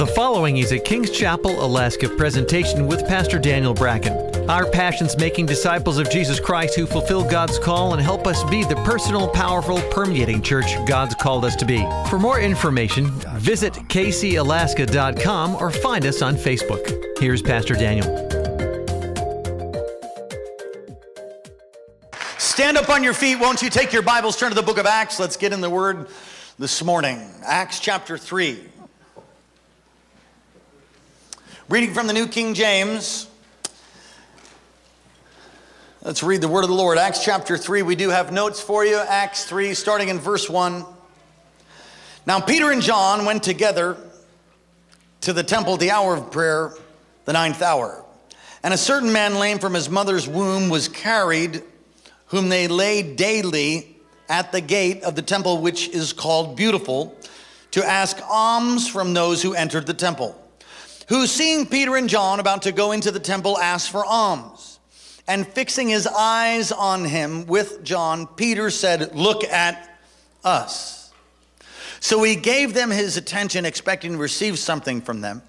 The following is a Kings Chapel, Alaska presentation with Pastor Daniel Bracken. Our passion's making disciples of Jesus Christ who fulfill God's call and help us be the personal, powerful, permeating church God's called us to be. For more information, visit kcalaska.com or find us on Facebook. Here's Pastor Daniel. Stand up on your feet, won't you? Take your Bibles, turn to the book of Acts. Let's get in the Word this morning. Acts chapter 3. Reading from the New King James. Let's read the word of the Lord. Acts chapter 3. We do have notes for you. Acts 3, starting in verse 1. Now, Peter and John went together to the temple at the hour of prayer, the ninth hour. And a certain man, lame from his mother's womb, was carried, whom they laid daily at the gate of the temple, which is called Beautiful, to ask alms from those who entered the temple who, seeing Peter and John about to go into the temple, asked for alms. And fixing his eyes on him with John, Peter said, Look at us. So he gave them his attention, expecting to receive something from them.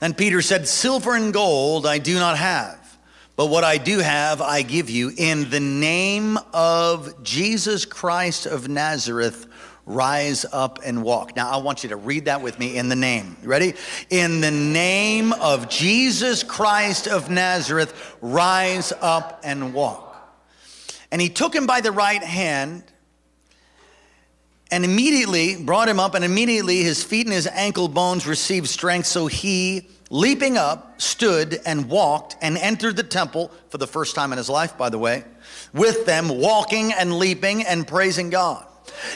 Then Peter said, Silver and gold I do not have, but what I do have I give you. In the name of Jesus Christ of Nazareth, rise up and walk. Now, I want you to read that with me in the name. Ready? In the name of Jesus Christ of Nazareth, rise up and walk. And he took him by the right hand and immediately brought him up, and immediately his feet and his ankle bones received strength. So he, leaping up, stood and walked and entered the temple for the first time in his life, by the way, with them, walking and leaping and praising God.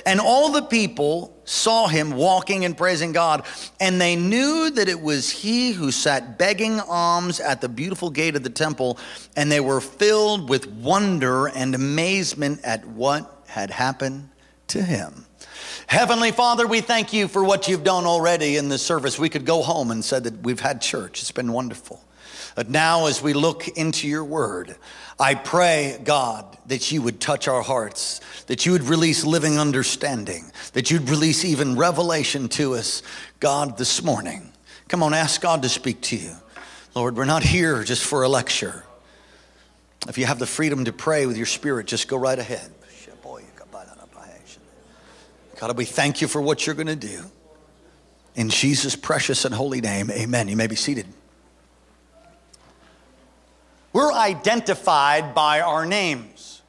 And all the people saw him walking and praising God, and they knew that it was he who sat begging alms at the beautiful gate of the temple, and they were filled with wonder and amazement at what had happened to him. Heavenly Father, we thank you for what you've done already in this service. We could go home and said that we've had church. It's been wonderful. But now, as we look into your word, I pray, God, that you would touch our hearts, that you would release living understanding, that you'd release even revelation to us, God, this morning. Come on, ask God to speak to you. Lord, we're not here just for a lecture. If you have the freedom to pray with your spirit, just go right ahead. God, we thank you for what you're going to do. In Jesus' precious and holy name, amen. You may be seated. We're identified by our names.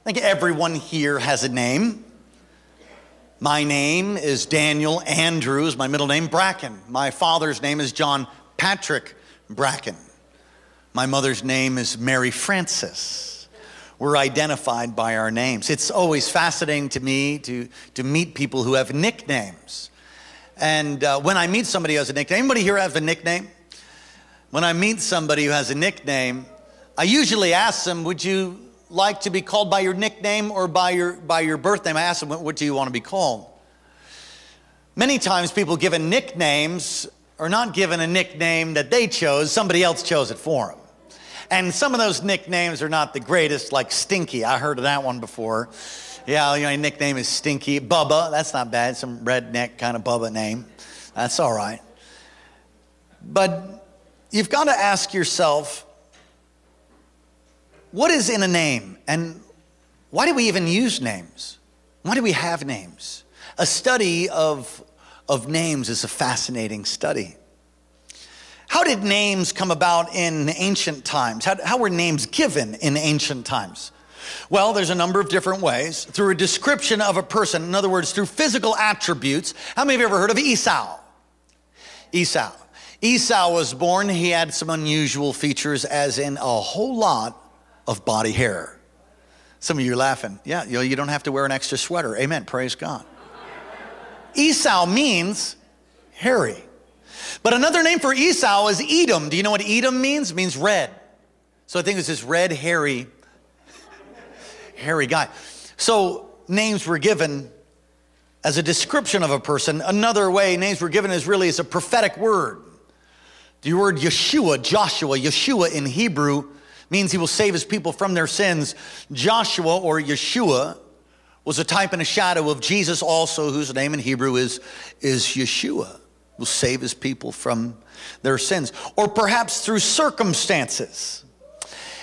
I think everyone here has a name. My name is Daniel Andrews, my middle name Bracken. My father's name is John Patrick Bracken. My mother's name is Mary Frances. We're identified by our names. It's always fascinating to me to, to meet people who have nicknames. And uh, when I meet somebody who has a nickname, anybody here have a nickname? When I meet somebody who has a nickname, I usually ask them, would you like to be called by your nickname or by your, by your birth name? I ask them, what do you want to be called? Many times people given nicknames are not given a nickname that they chose, somebody else chose it for them. And some of those nicknames are not the greatest, like Stinky. I heard of that one before. Yeah, you know, your nickname is Stinky. Bubba, that's not bad. Some redneck kind of Bubba name. That's all right. But you've got to ask yourself, what is in a name and why do we even use names? Why do we have names? A study of, of names is a fascinating study. How did names come about in ancient times? How, how were names given in ancient times? Well, there's a number of different ways. Through a description of a person, in other words, through physical attributes. How many of you ever heard of Esau? Esau. Esau was born, he had some unusual features, as in a whole lot of body hair. Some of you are laughing. Yeah, you, know, you don't have to wear an extra sweater. Amen. Praise God. Esau means hairy. But another name for Esau is Edom. Do you know what Edom means? It means red. So I think it's this red, hairy, hairy guy. So names were given as a description of a person. Another way names were given is really as a prophetic word. The word Yeshua, Joshua, Yeshua in Hebrew means he will save his people from their sins. Joshua or Yeshua was a type and a shadow of Jesus also, whose name in Hebrew is, is Yeshua. will save his people from their sins, or perhaps through circumstances.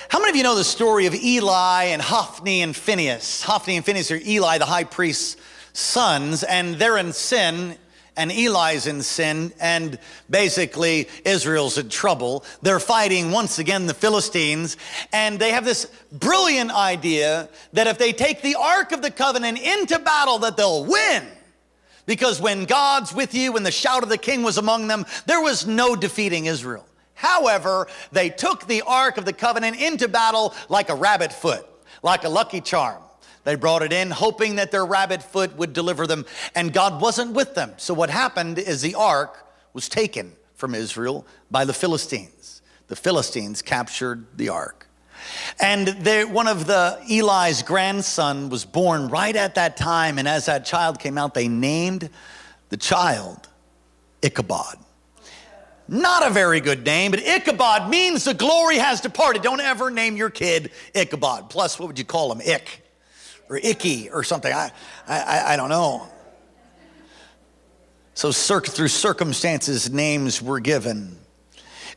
How many of you know the story of Eli and Hophni and Phineas? Hophni and Phineas are Eli, the high priest's sons, and they're in sin and Eli's in sin, and basically Israel's in trouble. They're fighting once again the Philistines, and they have this brilliant idea that if they take the Ark of the Covenant into battle, that they'll win. Because when God's with you, when the shout of the king was among them, there was no defeating Israel. However, they took the Ark of the Covenant into battle like a rabbit foot, like a lucky charm. They brought it in hoping that their rabbit foot would deliver them, and God wasn't with them. So, what happened is the ark was taken from Israel by the Philistines. The Philistines captured the ark. And they, one of the Eli's grandson was born right at that time, and as that child came out, they named the child Ichabod. Not a very good name, but Ichabod means the glory has departed. Don't ever name your kid Ichabod. Plus, what would you call him? Ick or icky or something. I, I, I don't know. So, through circumstances, names were given.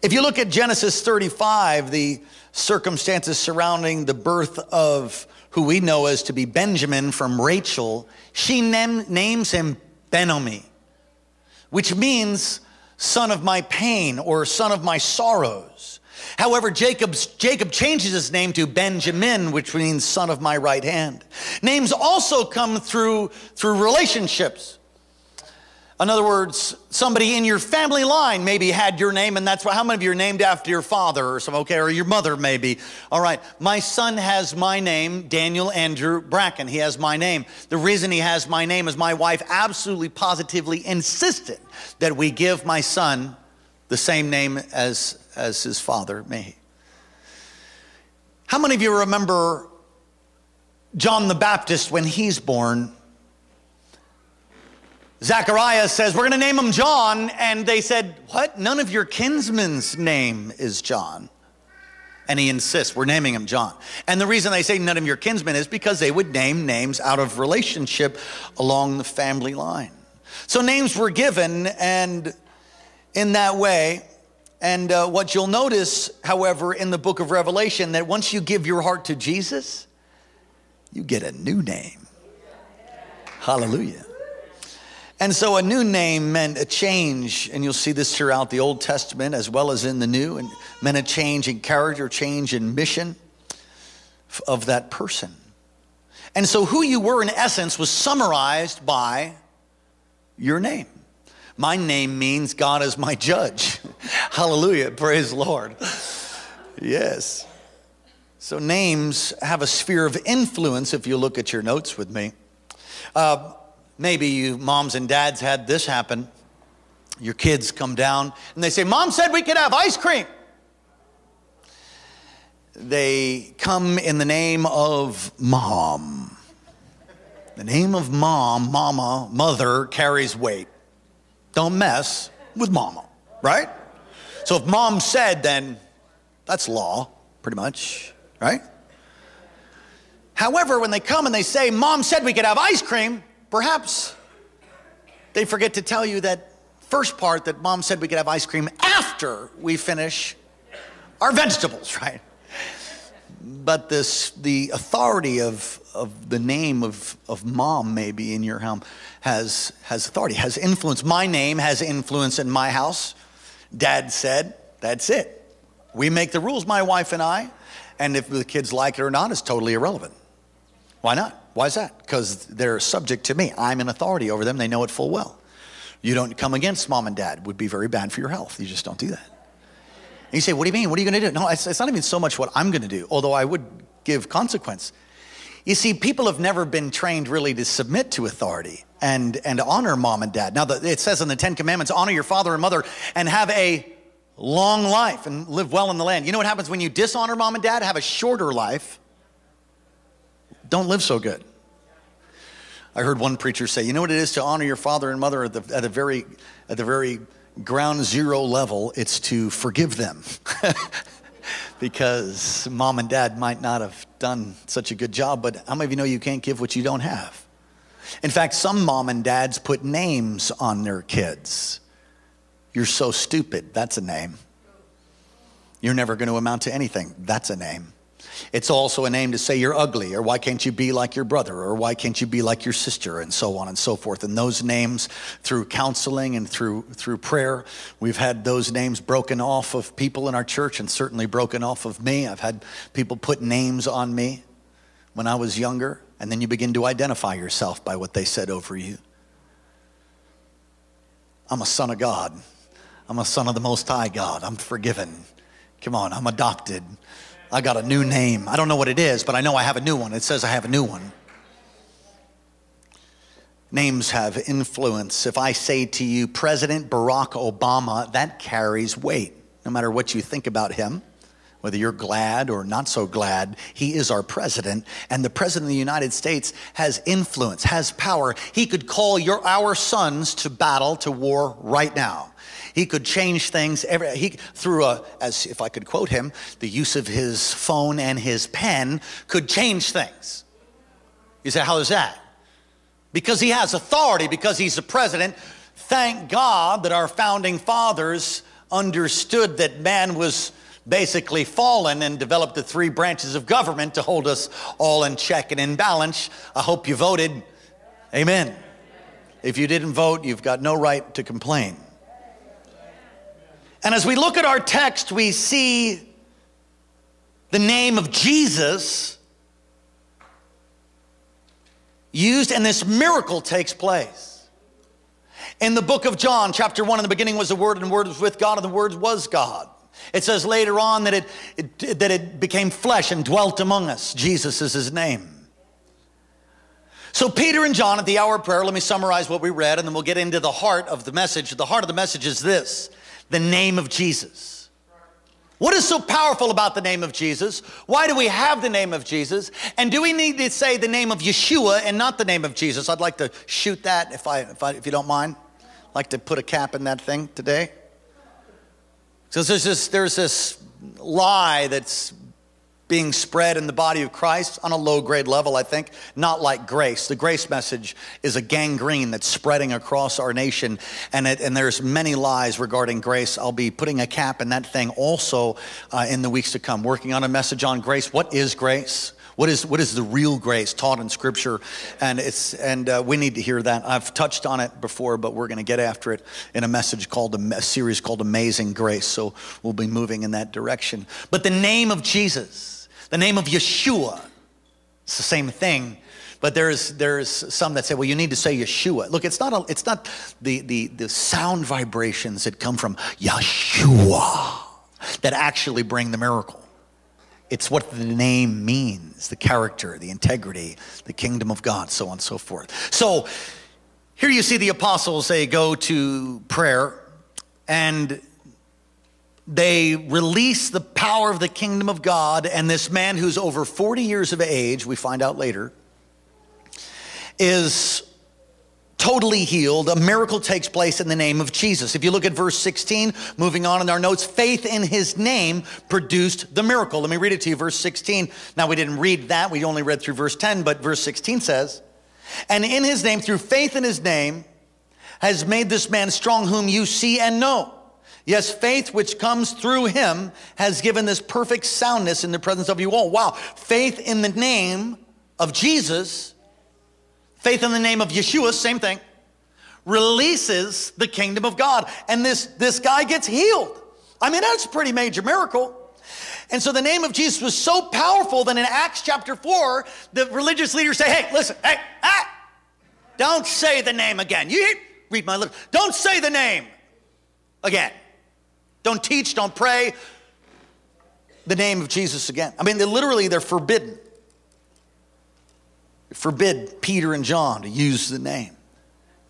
If you look at Genesis 35, the circumstances surrounding the birth of who we know as to be Benjamin from Rachel, she nam- names him Benomi, which means son of my pain or son of my sorrows. However, Jacob's, Jacob changes his name to Benjamin, which means son of my right hand. Names also come through, through relationships. In other words, somebody in your family line maybe had your name, and that's why how many of you are named after your father or some okay, or your mother maybe. All right, my son has my name, Daniel Andrew Bracken. He has my name. The reason he has my name is my wife absolutely positively insisted that we give my son the same name as, as his father, me. How many of you remember John the Baptist when he's born? Zachariah says, We're going to name him John. And they said, What? None of your kinsman's name is John. And he insists, We're naming him John. And the reason they say none of your kinsmen is because they would name names out of relationship along the family line. So names were given, and in that way. And uh, what you'll notice, however, in the book of Revelation, that once you give your heart to Jesus, you get a new name. Hallelujah. And so a new name meant a change, and you'll see this throughout the Old Testament as well as in the New, and meant a change in character, change in mission of that person. And so who you were in essence was summarized by your name. My name means God is my judge. Hallelujah. Praise Lord. Yes. So, names have a sphere of influence if you look at your notes with me. Uh, maybe you moms and dads had this happen. Your kids come down and they say, Mom said we could have ice cream. They come in the name of mom. The name of mom, mama, mother carries weight. Don't mess with mama, right? So if mom said, then that's law, pretty much, right? However, when they come and they say, Mom said we could have ice cream, perhaps they forget to tell you that first part that mom said we could have ice cream after we finish our vegetables, right? But this, the authority of, of the name of, of mom, maybe in your home, has, has authority, has influence. My name has influence in my house. Dad said, that's it. We make the rules, my wife and I, and if the kids like it or not is totally irrelevant. Why not? Why is that? Because they're subject to me. I'm an authority over them. They know it full well. You don't come against mom and dad. It would be very bad for your health. You just don't do that. And you say, what do you mean? What are you going to do? No, it's, it's not even so much what I'm going to do, although I would give consequence. You see, people have never been trained really to submit to authority and, and honor mom and dad. Now, the, it says in the Ten Commandments, honor your father and mother and have a long life and live well in the land. You know what happens when you dishonor mom and dad? Have a shorter life. Don't live so good. I heard one preacher say, you know what it is to honor your father and mother at the, at a very, at the very ground zero level? It's to forgive them. because mom and dad might not have done such a good job, but how many of you know you can't give what you don't have? In fact, some mom and dads put names on their kids. You're so stupid. That's a name. You're never going to amount to anything. That's a name. It's also a name to say you're ugly, or why can't you be like your brother, or why can't you be like your sister, and so on and so forth. And those names, through counseling and through, through prayer, we've had those names broken off of people in our church, and certainly broken off of me. I've had people put names on me when I was younger, and then you begin to identify yourself by what they said over you. I'm a son of God. I'm a son of the Most High God. I'm forgiven. Come on, I'm adopted. I got a new name. I don't know what it is, but I know I have a new one. It says I have a new one. Names have influence. If I say to you, President Barack Obama, that carries weight, no matter what you think about him whether you're glad or not so glad, he is our president. And the president of the United States has influence, has power. He could call your, our sons to battle, to war right now. He could change things every, he, through a, as if I could quote him, the use of his phone and his pen could change things. You say, how is that? Because he has authority, because he's the president. Thank God that our founding fathers understood that man was basically fallen and developed the three branches of government to hold us all in check and in balance. I hope you voted. Amen. If you didn't vote, you've got no right to complain. And as we look at our text, we see the name of Jesus used, and this miracle takes place. In the book of John, chapter 1, in the beginning was the Word, and the Word was with God, and the Word was God. It says later on that it, it, that it became flesh and dwelt among us. Jesus is his name. So, Peter and John at the hour of prayer, let me summarize what we read and then we'll get into the heart of the message. The heart of the message is this the name of Jesus. What is so powerful about the name of Jesus? Why do we have the name of Jesus? And do we need to say the name of Yeshua and not the name of Jesus? I'd like to shoot that if, I, if, I, if you don't mind. I'd like to put a cap in that thing today. So there's this, there's this lie that's being spread in the body of Christ on a low grade level, I think, not like grace. The grace message is a gangrene that's spreading across our nation, and, it, and there's many lies regarding grace. I'll be putting a cap in that thing also uh, in the weeks to come, working on a message on grace. What is grace? What is, what is the real grace taught in Scripture? And, it's, and uh, we need to hear that. I've touched on it before, but we're going to get after it in a message called, a, series called Amazing Grace. So we'll be moving in that direction. But the name of Jesus, the name of Yeshua, it's the same thing but there's there's some that say well you need to say yeshua look it's not a, it's not the, the the sound vibrations that come from yeshua that actually bring the miracle it's what the name means the character, the integrity, the kingdom of God, so on and so forth. So here you see the apostles, they go to prayer and they release the power of the kingdom of God. And this man who's over 40 years of age, we find out later, is totally healed. A miracle takes place in the name of Jesus. If you look at verse 16, moving on in our notes, faith in his name produced the miracle. Let me read it to you, verse 16. Now, we didn't read that, we only read through verse 10, but verse 16 says, And in his name, through faith in his name, has made this man strong, whom you see and know. Yes, faith which comes through him has given this perfect soundness in the presence of you all. Wow, faith in the name of Jesus Faith in the name of Yeshua, same thing, releases the kingdom of God. And this, this guy gets healed. I mean, that's a pretty major miracle. And so the name of Jesus was so powerful that in Acts chapter 4, the religious leaders say, hey, listen, hey, ah, don't say the name again. You read my lips. Don't say the name again. Don't teach, don't pray the name of Jesus again. I mean, they literally, they're forbidden forbid Peter and John to use the name.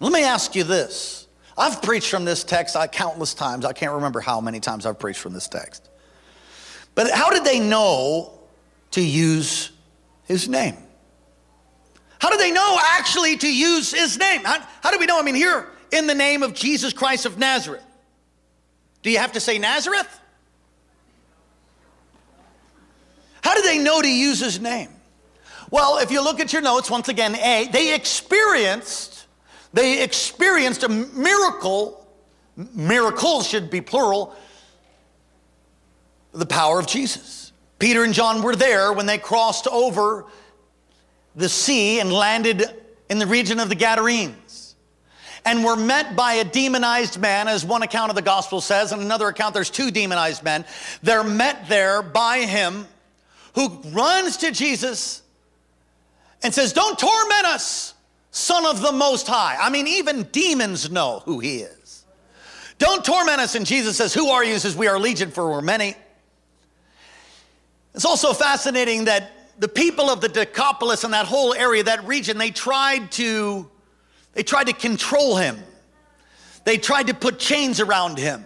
Let me ask you this. I've preached from this text I, countless times. I can't remember how many times I've preached from this text. But how did they know to use his name? How did they know actually to use his name? How, how do we know? I mean, here, in the name of Jesus Christ of Nazareth. Do you have to say Nazareth? How did they know to use his name? Well, if you look at your notes, once again, A, they experienced, they experienced a miracle miracles should be plural, the power of Jesus. Peter and John were there when they crossed over the sea and landed in the region of the Gadarenes and were met by a demonized man, as one account of the gospel says, and another account there's two demonized men. They're met there by him who runs to Jesus and says, Don't torment us, Son of the Most High. I mean, even demons know who he is. Don't torment us. And Jesus says, Who are you? He says, We are legion, for we're many. It's also fascinating that the people of the Decapolis and that whole area, that region, they tried to they tried to control him. They tried to put chains around him.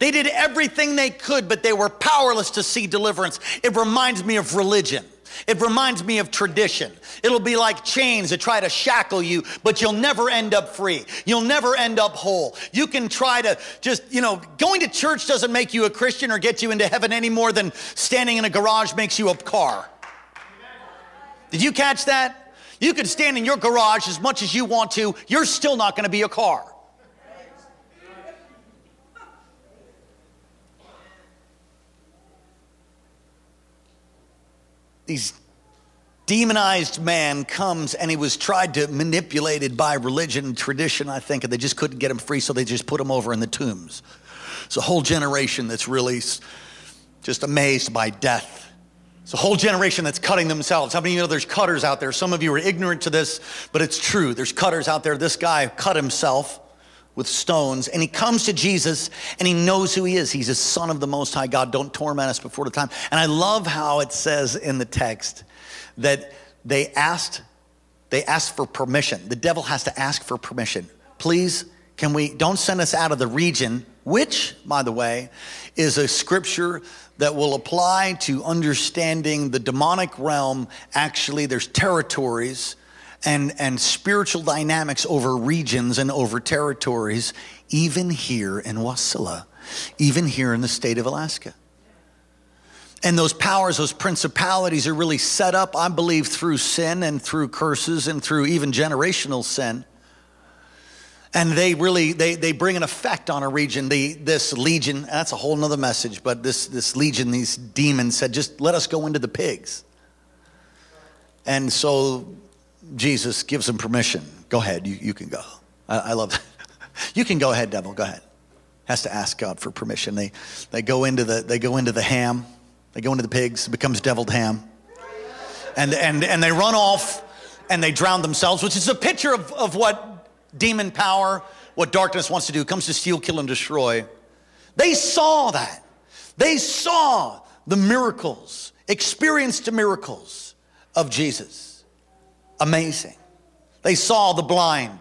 They did everything they could, but they were powerless to see deliverance. It reminds me of religion. It reminds me of tradition. It'll be like chains that try to shackle you, but you'll never end up free. You'll never end up whole. You can try to just, you know, going to church doesn't make you a Christian or get you into heaven any more than standing in a garage makes you a car. Did you catch that? You can stand in your garage as much as you want to, you're still not going to be a car. These demonized man comes and he was tried to manipulated by religion and tradition i think and they just couldn't get him free so they just put him over in the tombs. It's a whole generation that's really just amazed by death. It's a whole generation that's cutting themselves. How many of you know there's cutters out there? Some of you are ignorant to this but it's true. There's cutters out there. This guy cut himself with stones and he comes to Jesus and he knows who he is. He's a son of the most high God. Don't torment us before the time. And I love how it says in the text that they asked they asked for permission. The devil has to ask for permission. Please, can we don't send us out of the region, which by the way is a scripture that will apply to understanding the demonic realm. Actually, there's territories and, and spiritual dynamics over regions and over territories, even here in Wasilla, even here in the state of Alaska. And those powers, those principalities are really set up, I believe, through sin and through curses and through even generational sin. And they really, they, they bring an effect on a region. The, this legion, that's a whole nother message, but this, this legion, these demons said, just let us go into the pigs. And so Jesus gives him permission. Go ahead, you, you can go. I, I love that. you can go ahead, devil, go ahead. Has to ask God for permission. They, they, go into the, they go into the ham, they go into the pigs, it becomes deviled ham. And, and, and they run off and they drown themselves, which is a picture of, of what demon power, what darkness wants to do, it comes to steal, kill, and destroy. They saw that. They saw the miracles, experienced miracles of Jesus amazing. They saw the blind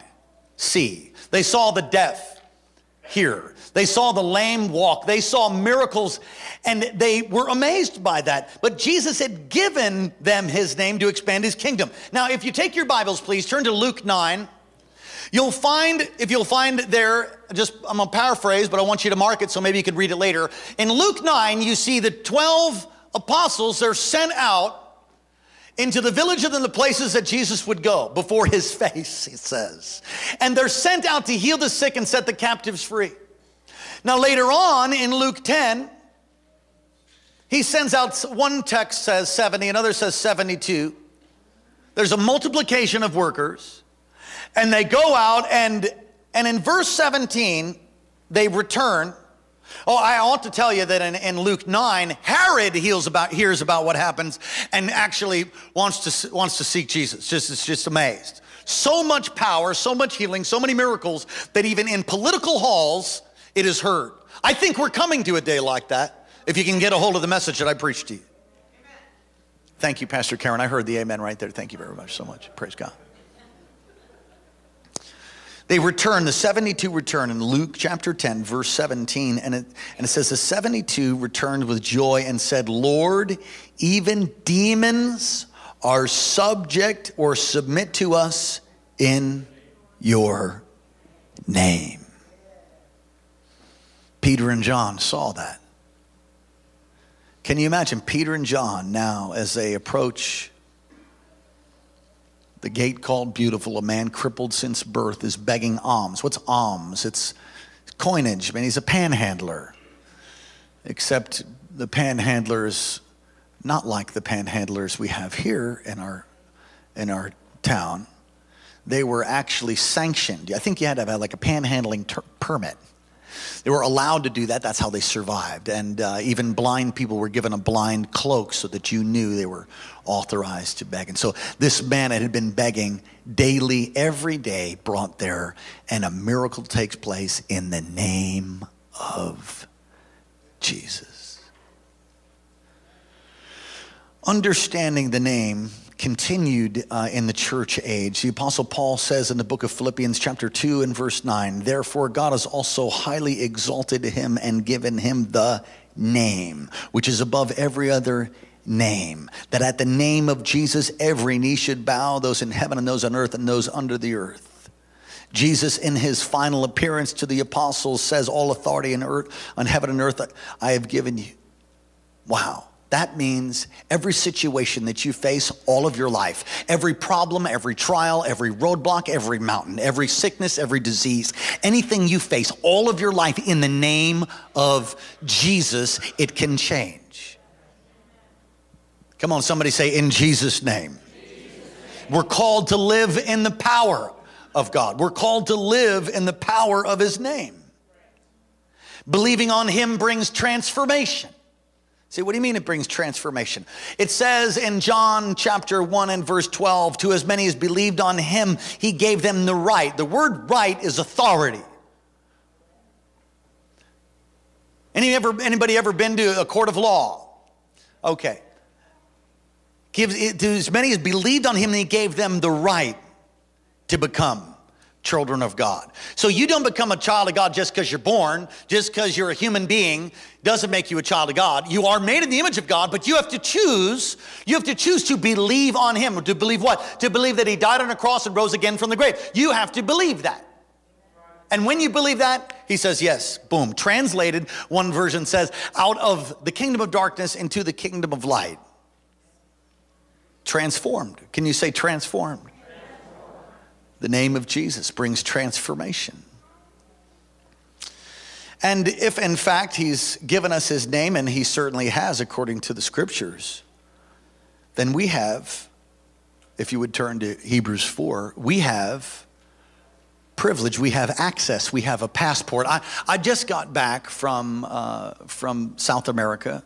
see, they saw the deaf hear, they saw the lame walk, they saw miracles, and they were amazed by that. But Jesus had given them his name to expand his kingdom. Now, if you take your Bibles, please turn to Luke 9. You'll find, if you'll find there, just I'm gonna paraphrase, but I want you to mark it so maybe you could read it later. In Luke 9, you see the 12 apostles, they're sent out into the village and the places that Jesus would go before his face, it says. And they're sent out to heal the sick and set the captives free. Now, later on in Luke 10, he sends out one text says 70, another says 72. There's a multiplication of workers, and they go out, and, and in verse 17, they return Oh, I ought to tell you that in, in Luke 9, Herod hears about, hears about what happens and actually wants to, wants to seek Jesus. Just, is just amazed. So much power, so much healing, so many miracles that even in political halls, it is heard. I think we're coming to a day like that if you can get a hold of the message that I preached to you. Amen. Thank you, Pastor Karen. I heard the amen right there. Thank you very much so much. Praise God. They return, the 72 return in Luke chapter 10, verse 17, and it, and it says, The 72 returned with joy and said, Lord, even demons are subject or submit to us in your name. Peter and John saw that. Can you imagine Peter and John now as they approach the gate called Beautiful, a man crippled since birth is begging alms. What's alms? It's coinage. I mean, he's a panhandler, except the panhandlers, not like the panhandlers we have here in our, in our town. They were actually sanctioned. I think you had to have like a panhandling ter- permit. They were allowed to do that. That's how they survived. And uh, even blind people were given a blind cloak so that you knew they were authorized to beg. And so this man that had been begging daily, every day, brought there, and a miracle takes place in the name of Jesus. Understanding the name continued uh, in the church age. The Apostle Paul says in the book of Philippians, chapter 2, and verse 9, Therefore God has also highly exalted him and given him the name, which is above every other name, that at the name of Jesus every knee should bow, those in heaven and those on earth and those under the earth. Jesus, in his final appearance to the apostles, says, All authority in earth, on heaven and earth I have given you. Wow. That means every situation that you face all of your life, every problem, every trial, every roadblock, every mountain, every sickness, every disease, anything you face all of your life in the name of Jesus, it can change. Come on, somebody say, in Jesus' name. We're called to live in the power of God. We're called to live in the power of His name. Believing on Him brings transformation. See, what do you mean it brings transformation? It says in John chapter 1 and verse 12, to as many as believed on him, he gave them the right. The word right is authority. Any ever, anybody ever been to a court of law? Okay. Give, to as many as believed on him, he gave them the right to become children of God. So you don't become a child of God just because you're born, just because you're a human being doesn't make you a child of God. You are made in the image of God, but you have to choose, you have to choose to believe on him. To believe what? To believe that he died on a cross and rose again from the grave. You have to believe that. And when you believe that, he says, yes, boom. Translated, one version says, out of the kingdom of darkness into the kingdom of light. Transformed. Can you say transformed? The name of Jesus brings transformation. And if in fact he's given us his name, and he certainly has according to the scriptures, then we have, if you would turn to Hebrews 4, we have privilege, we have access, we have a passport. I, I just got back from, uh, from South America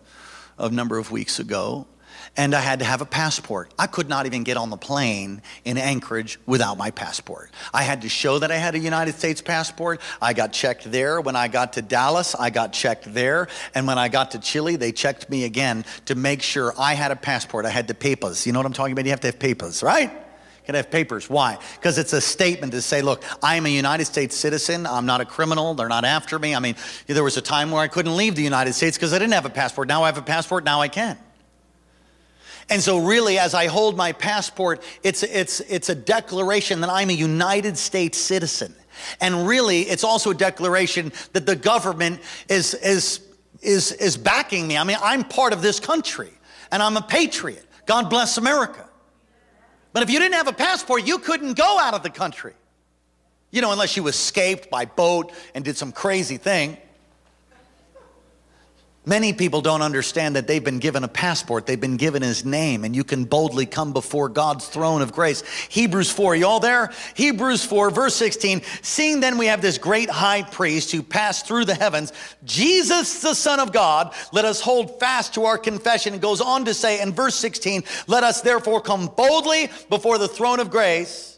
a number of weeks ago, and I had to have a passport. I could not even get on the plane in Anchorage without my passport. I had to show that I had a United States passport. I got checked there. When I got to Dallas, I got checked there. And when I got to Chile, they checked me again to make sure I had a passport. I had the papers. You know what I'm talking about? You have to have papers, right? You can have papers. Why? Because it's a statement to say, look, I am a United States citizen. I'm not a criminal. They're not after me. I mean, there was a time where I couldn't leave the United States because I didn't have a passport. Now I have a passport. Now I can. And so, really, as I hold my passport, it's, it's, it's a declaration that I'm a United States citizen. And really, it's also a declaration that the government is, is, is, is backing me. I mean, I'm part of this country and I'm a patriot. God bless America. But if you didn't have a passport, you couldn't go out of the country. You know, unless you escaped by boat and did some crazy thing. Many people don't understand that they've been given a passport, they've been given his name, and you can boldly come before God's throne of grace. Hebrews 4, you all there? Hebrews 4, verse 16. Seeing then we have this great high priest who passed through the heavens, Jesus, the Son of God, let us hold fast to our confession. It goes on to say in verse 16, let us therefore come boldly before the throne of grace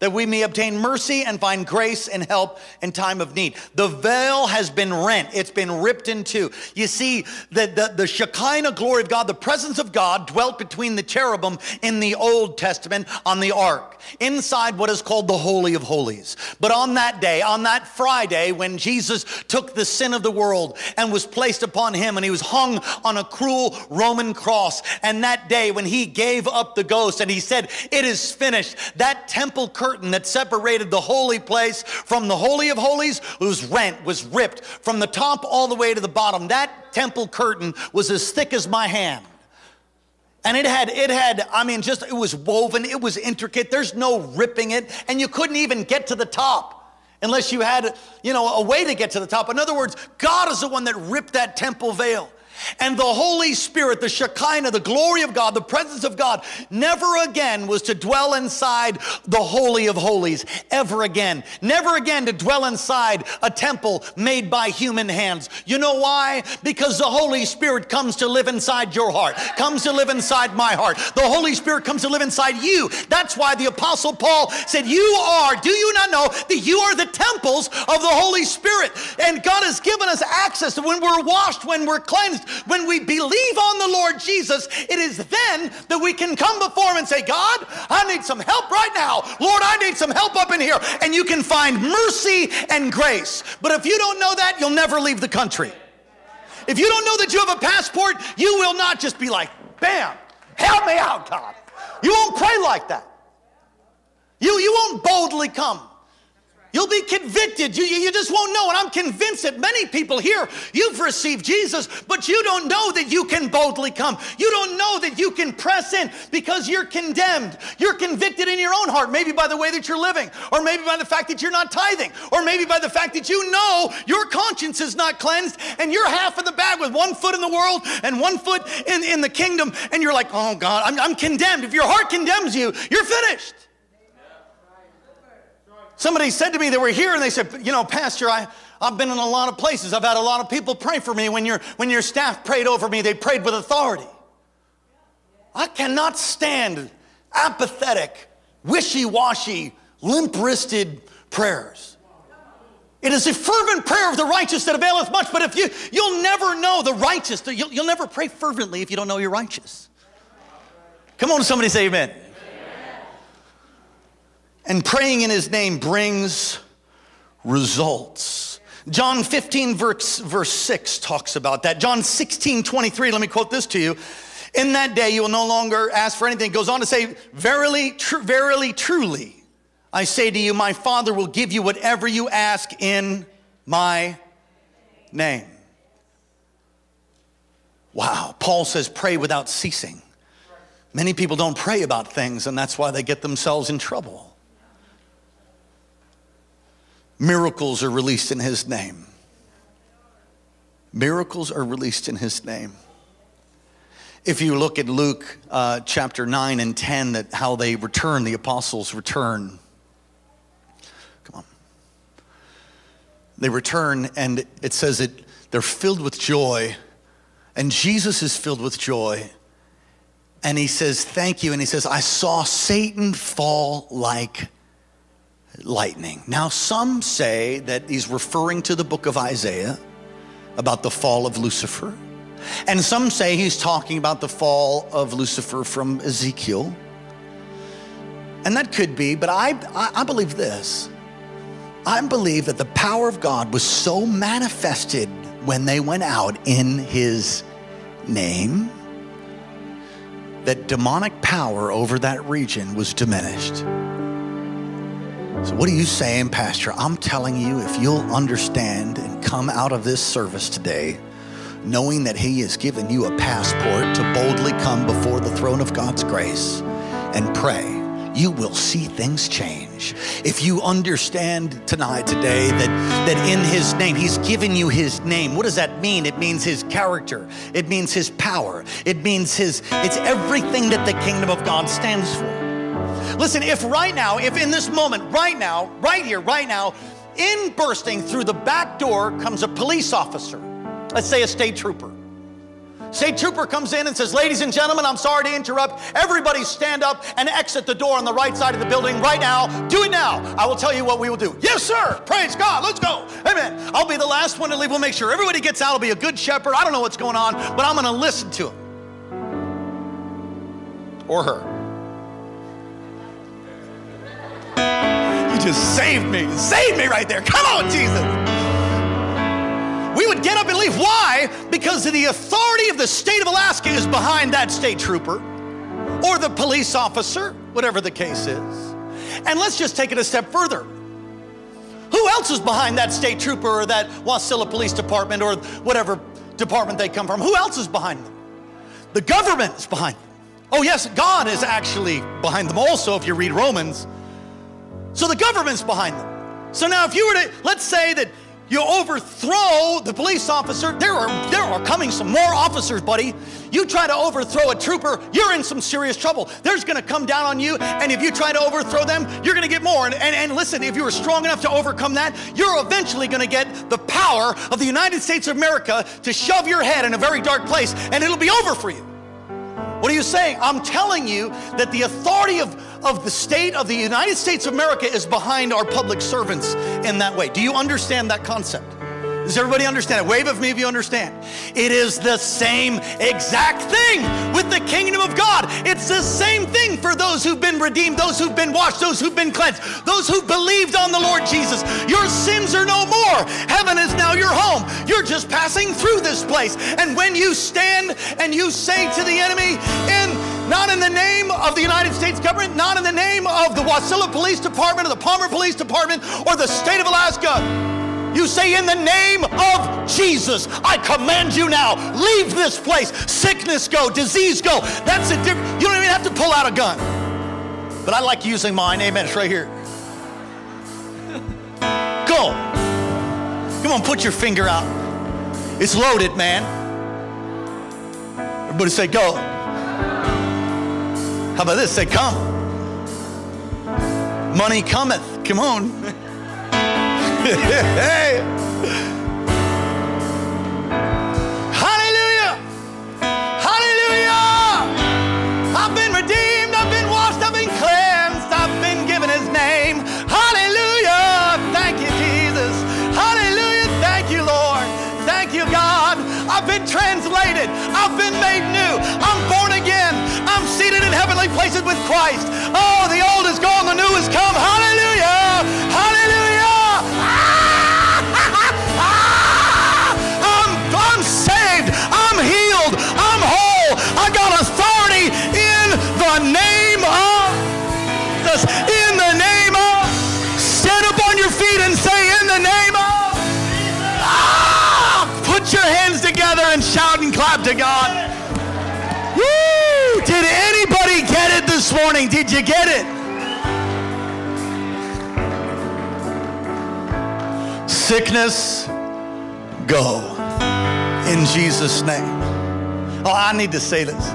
that we may obtain mercy and find grace and help in time of need. The veil has been rent, it's been ripped in two. You see, the, the, the Shekinah glory of God, the presence of God, dwelt between the cherubim in the Old Testament on the ark, inside what is called the Holy of Holies. But on that day, on that Friday, when Jesus took the sin of the world and was placed upon him, and he was hung on a cruel Roman cross, and that day when he gave up the ghost and he said, It is finished, that temple curtain that separated the holy place from the Holy of Holies was rent, was ripped from the top all the way to the bottom. That temple curtain was as thick as my hand. And it had, it had, I mean, just, it was woven, it was intricate. There's no ripping it, and you couldn't even get to the top unless you had, you know, a way to get to the top. In other words, God is the one that ripped that temple veil. And the Holy Spirit, the Shekinah, the glory of God, the presence of God, never again was to dwell inside the Holy of Holies, ever again. Never again to dwell inside a temple made by human hands. You know why? Because the Holy Spirit comes to live inside your heart, comes to live inside my heart. The Holy Spirit comes to live inside you. That's why the Apostle Paul said, You are, do you not know that you are the temples of the Holy Spirit? And God has given us access when we're washed, when we're cleansed, when we believe on the Lord Jesus, it is then that we can come before Him and say, God, I need some help right now. Lord, I need some help up in here. And you can find mercy and grace. But if you don't know that, you'll never leave the country. If you don't know that you have a passport, you will not just be like, bam, help me out, God. You won't pray like that. You, you won't boldly come. You'll be convicted. You, you just won't know. And I'm convinced that many people here, you've received Jesus, but you don't know that you can boldly come. You don't know that you can press in because you're condemned. You're convicted in your own heart, maybe by the way that you're living, or maybe by the fact that you're not tithing, or maybe by the fact that you know your conscience is not cleansed and you're half in the bag with one foot in the world and one foot in, in the kingdom. And you're like, oh God, I'm, I'm condemned. If your heart condemns you, you're finished. Somebody said to me, they were here and they said, You know, Pastor, I, I've been in a lot of places. I've had a lot of people pray for me. When, your when your staff prayed over me, they prayed with authority. I cannot stand apathetic, wishy washy, limp wristed prayers. It is a fervent prayer of the righteous that availeth much, but if you, you'll never know the righteous, you'll, you'll never pray fervently if you don't know you're righteous. Come on, somebody say amen. And praying in his name brings results. John 15, verse, verse 6 talks about that. John 16, 23, let me quote this to you. In that day, you will no longer ask for anything. It goes on to say, Verily, tr- verily, truly, I say to you, my Father will give you whatever you ask in my name. Wow. Paul says, pray without ceasing. Many people don't pray about things, and that's why they get themselves in trouble. Miracles are released in his name. Miracles are released in his name. If you look at Luke uh, chapter 9 and 10, that how they return, the apostles return. Come on. They return, and it says that they're filled with joy, and Jesus is filled with joy. And he says, Thank you. And he says, I saw Satan fall like lightning. Now, some say that he's referring to the book of Isaiah about the fall of Lucifer. And some say he's talking about the fall of Lucifer from Ezekiel. And that could be, but I, I, I believe this. I believe that the power of God was so manifested when they went out in his name that demonic power over that region was diminished. So, what are you saying, Pastor? I'm telling you, if you'll understand and come out of this service today, knowing that He has given you a passport to boldly come before the throne of God's grace and pray, you will see things change. If you understand tonight, today, that, that in His name, He's given you His name. What does that mean? It means His character, it means His power, it means His, it's everything that the kingdom of God stands for. Listen, if right now, if in this moment, right now, right here, right now, in bursting through the back door comes a police officer, let's say a state trooper. State trooper comes in and says, Ladies and gentlemen, I'm sorry to interrupt. Everybody stand up and exit the door on the right side of the building right now. Do it now. I will tell you what we will do. Yes, sir. Praise God. Let's go. Amen. I'll be the last one to leave. We'll make sure everybody gets out. I'll be a good shepherd. I don't know what's going on, but I'm going to listen to him or her. Just saved me. Saved me right there. Come on, Jesus. We would get up and leave. Why? Because the authority of the state of Alaska is behind that state trooper or the police officer, whatever the case is. And let's just take it a step further. Who else is behind that state trooper or that Wasilla Police Department or whatever department they come from? Who else is behind them? The government is behind them. Oh, yes, God is actually behind them also, if you read Romans. So the government's behind them. So now, if you were to, let's say that you overthrow the police officer, there are, there are coming some more officers, buddy. You try to overthrow a trooper, you're in some serious trouble. There's gonna come down on you, and if you try to overthrow them, you're gonna get more. And, and, and listen, if you were strong enough to overcome that, you're eventually gonna get the power of the United States of America to shove your head in a very dark place, and it'll be over for you. What are you saying? I'm telling you that the authority of, of the state of the United States of America is behind our public servants in that way. Do you understand that concept? Does everybody understand it? Wave of me if you understand. It is the same exact thing with the kingdom of God. It's the same thing for those who've been redeemed, those who've been washed, those who've been cleansed, those who believed on the Lord Jesus. Your sins are no more. Heaven is now your home. You're just passing through this place. And when you stand and you say to the enemy, in not in the name of the United States government, not in the name of the Wasilla Police Department or the Palmer Police Department or the state of Alaska, you say, In the name of Jesus, I command you now, leave this place. Sickness go, disease go. That's a different, you don't even have to pull out a gun. But I like using mine. Amen. It's right here. Go. Come on, put your finger out. It's loaded, man. Everybody say, Go. How about this? Say, Come. Money cometh. Come on. hey. Christ. Oh, the old is gone. The new has come. Hallelujah. Hallelujah. Ah! Ah! I'm, I'm saved. I'm healed. I'm whole. I got authority in the name of Jesus. In the name of. Stand up on your feet and say, In the name of. Ah! Put your hands together and shout and clap to God. Morning? Did you get it? Sickness, go in Jesus' name. Oh, I need to say this.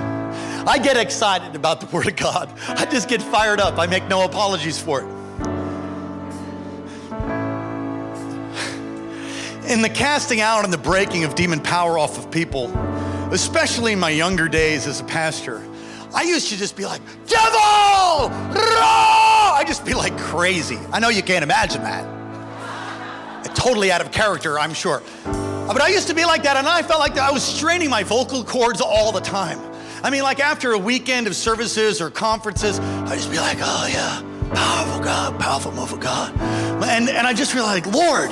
I get excited about the Word of God. I just get fired up. I make no apologies for it. in the casting out and the breaking of demon power off of people, especially in my younger days as a pastor, I used to just be like, devil! I just be like crazy. I know you can't imagine that. Totally out of character, I'm sure. But I used to be like that, and I felt like I was straining my vocal cords all the time. I mean, like after a weekend of services or conferences, I just be like, oh yeah, powerful God, powerful move of God. And, and I just realized, like, Lord,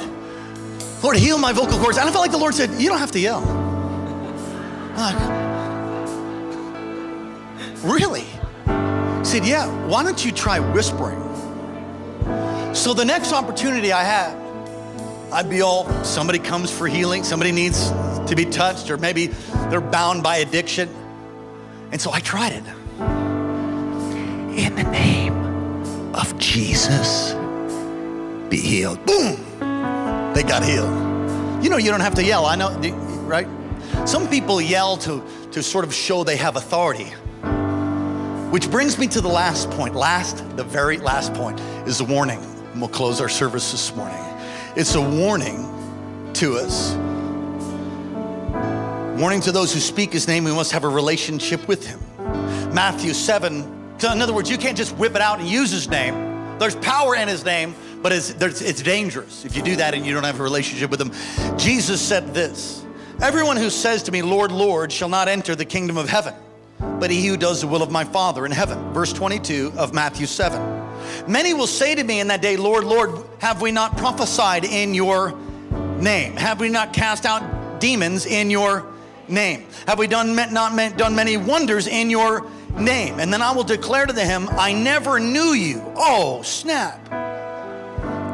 Lord, heal my vocal cords. And I felt like the Lord said, You don't have to yell. I'm like, really? He said, Yeah, why don't you try whispering? So the next opportunity I had, I'd be all, somebody comes for healing, somebody needs to be touched, or maybe they're bound by addiction. And so I tried it. In the name of Jesus, be healed. Boom! they got healed. You know, you don't have to yell. I know, right? Some people yell to, to sort of show they have authority. Which brings me to the last point. Last, the very last point is a warning. And we'll close our service this morning. It's a warning to us. Warning to those who speak his name, we must have a relationship with him. Matthew 7. In other words, you can't just whip it out and use his name. There's power in his name, but it's, it's dangerous if you do that and you don't have a relationship with Him. Jesus said this Everyone who says to me, Lord, Lord, shall not enter the kingdom of heaven, but he who does the will of my Father in heaven. Verse 22 of Matthew 7. Many will say to me in that day, Lord, Lord, have we not prophesied in your name? Have we not cast out demons in your name? Have we done not done many wonders in your name? And then I will declare to him, I never knew you. Oh, snap.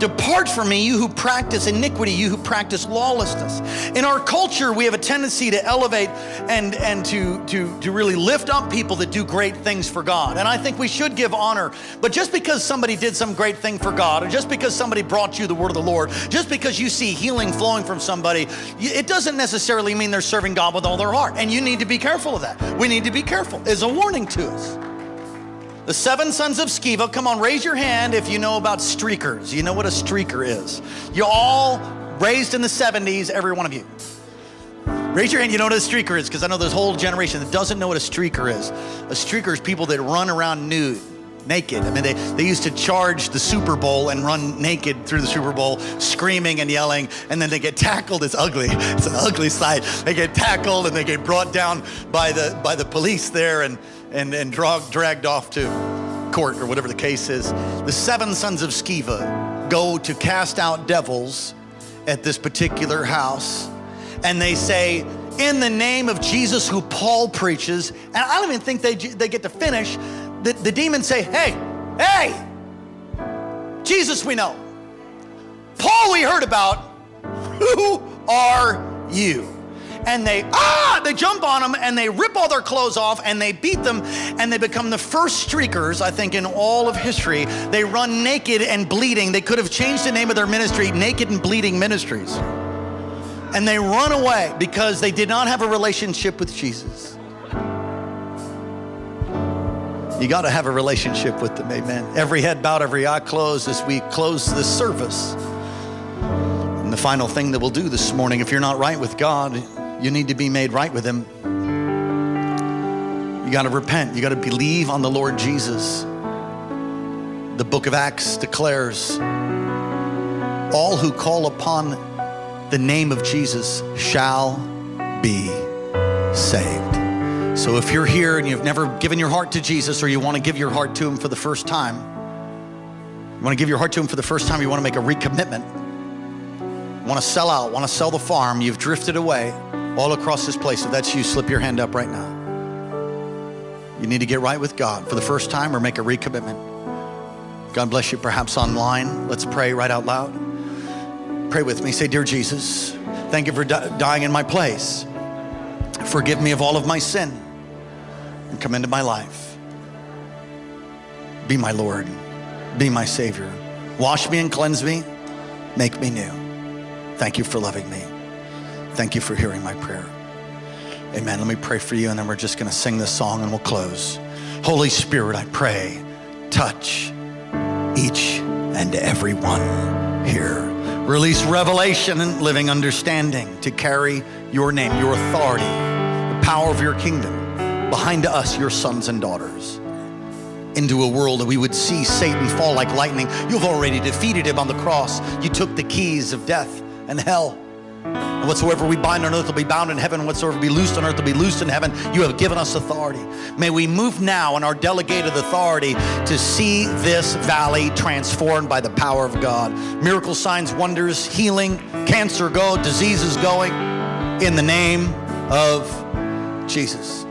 Depart from me, you who practice iniquity, you who practice lawlessness. In our culture, we have a tendency to elevate and, and to, to, to really lift up people that do great things for God. And I think we should give honor. But just because somebody did some great thing for God, or just because somebody brought you the word of the Lord, just because you see healing flowing from somebody, it doesn't necessarily mean they're serving God with all their heart. And you need to be careful of that. We need to be careful, is a warning to us. The seven sons of Sceva, come on, raise your hand if you know about streakers. You know what a streaker is. You all raised in the 70s, every one of you. Raise your hand, you know what a streaker is, because I know there's a whole generation that doesn't know what a streaker is. A streaker is people that run around nude, naked. I mean, they, they used to charge the Super Bowl and run naked through the Super Bowl, screaming and yelling, and then they get tackled. It's ugly. It's an ugly sight. They get tackled and they get brought down by the by the police there, and and, and drag, dragged off to court or whatever the case is. The seven sons of Sceva go to cast out devils at this particular house, and they say, in the name of Jesus who Paul preaches, and I don't even think they, they get to finish, the, the demons say, hey, hey, Jesus we know. Paul we heard about, who are you? And they ah they jump on them and they rip all their clothes off and they beat them and they become the first streakers i think in all of history. They run naked and bleeding. They could have changed the name of their ministry naked and bleeding ministries. And they run away because they did not have a relationship with jesus. You got to have a relationship with them amen. Every head bowed every eye closed as we close this service. And the final thing that we'll do this morning if you're not right with god you need to be made right with Him. You got to repent. You got to believe on the Lord Jesus. The book of Acts declares all who call upon the name of Jesus shall be saved. So if you're here and you've never given your heart to Jesus or you want to give your heart to Him for the first time, you want to give your heart to Him for the first time, you want to make a recommitment, you want to sell out, want to sell the farm, you've drifted away all across this place. If that's you, slip your hand up right now. You need to get right with God for the first time or make a recommitment. God bless you, perhaps online. Let's pray right out loud. Pray with me. Say, Dear Jesus, thank you for di- dying in my place. Forgive me of all of my sin and come into my life. Be my Lord, be my Savior. Wash me and cleanse me, make me new. Thank you for loving me. Thank you for hearing my prayer. Amen. Let me pray for you, and then we're just going to sing this song and we'll close. Holy Spirit, I pray, touch each and every one here. Release revelation and living understanding to carry your name, your authority, the power of your kingdom behind us, your sons and daughters, into a world that we would see Satan fall like lightning. You've already defeated him on the cross. You took the keys of death and hell. And whatsoever we bind on earth will be bound in heaven, whatsoever be loosed on earth will be loosed in heaven. You have given us authority. May we move now in our delegated authority to see this valley transformed by the power of God. Miracle signs, wonders, healing, cancer go, diseases going, in the name of Jesus.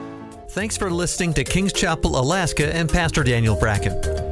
Thanks for listening to Kings Chapel, Alaska, and Pastor Daniel Bracken.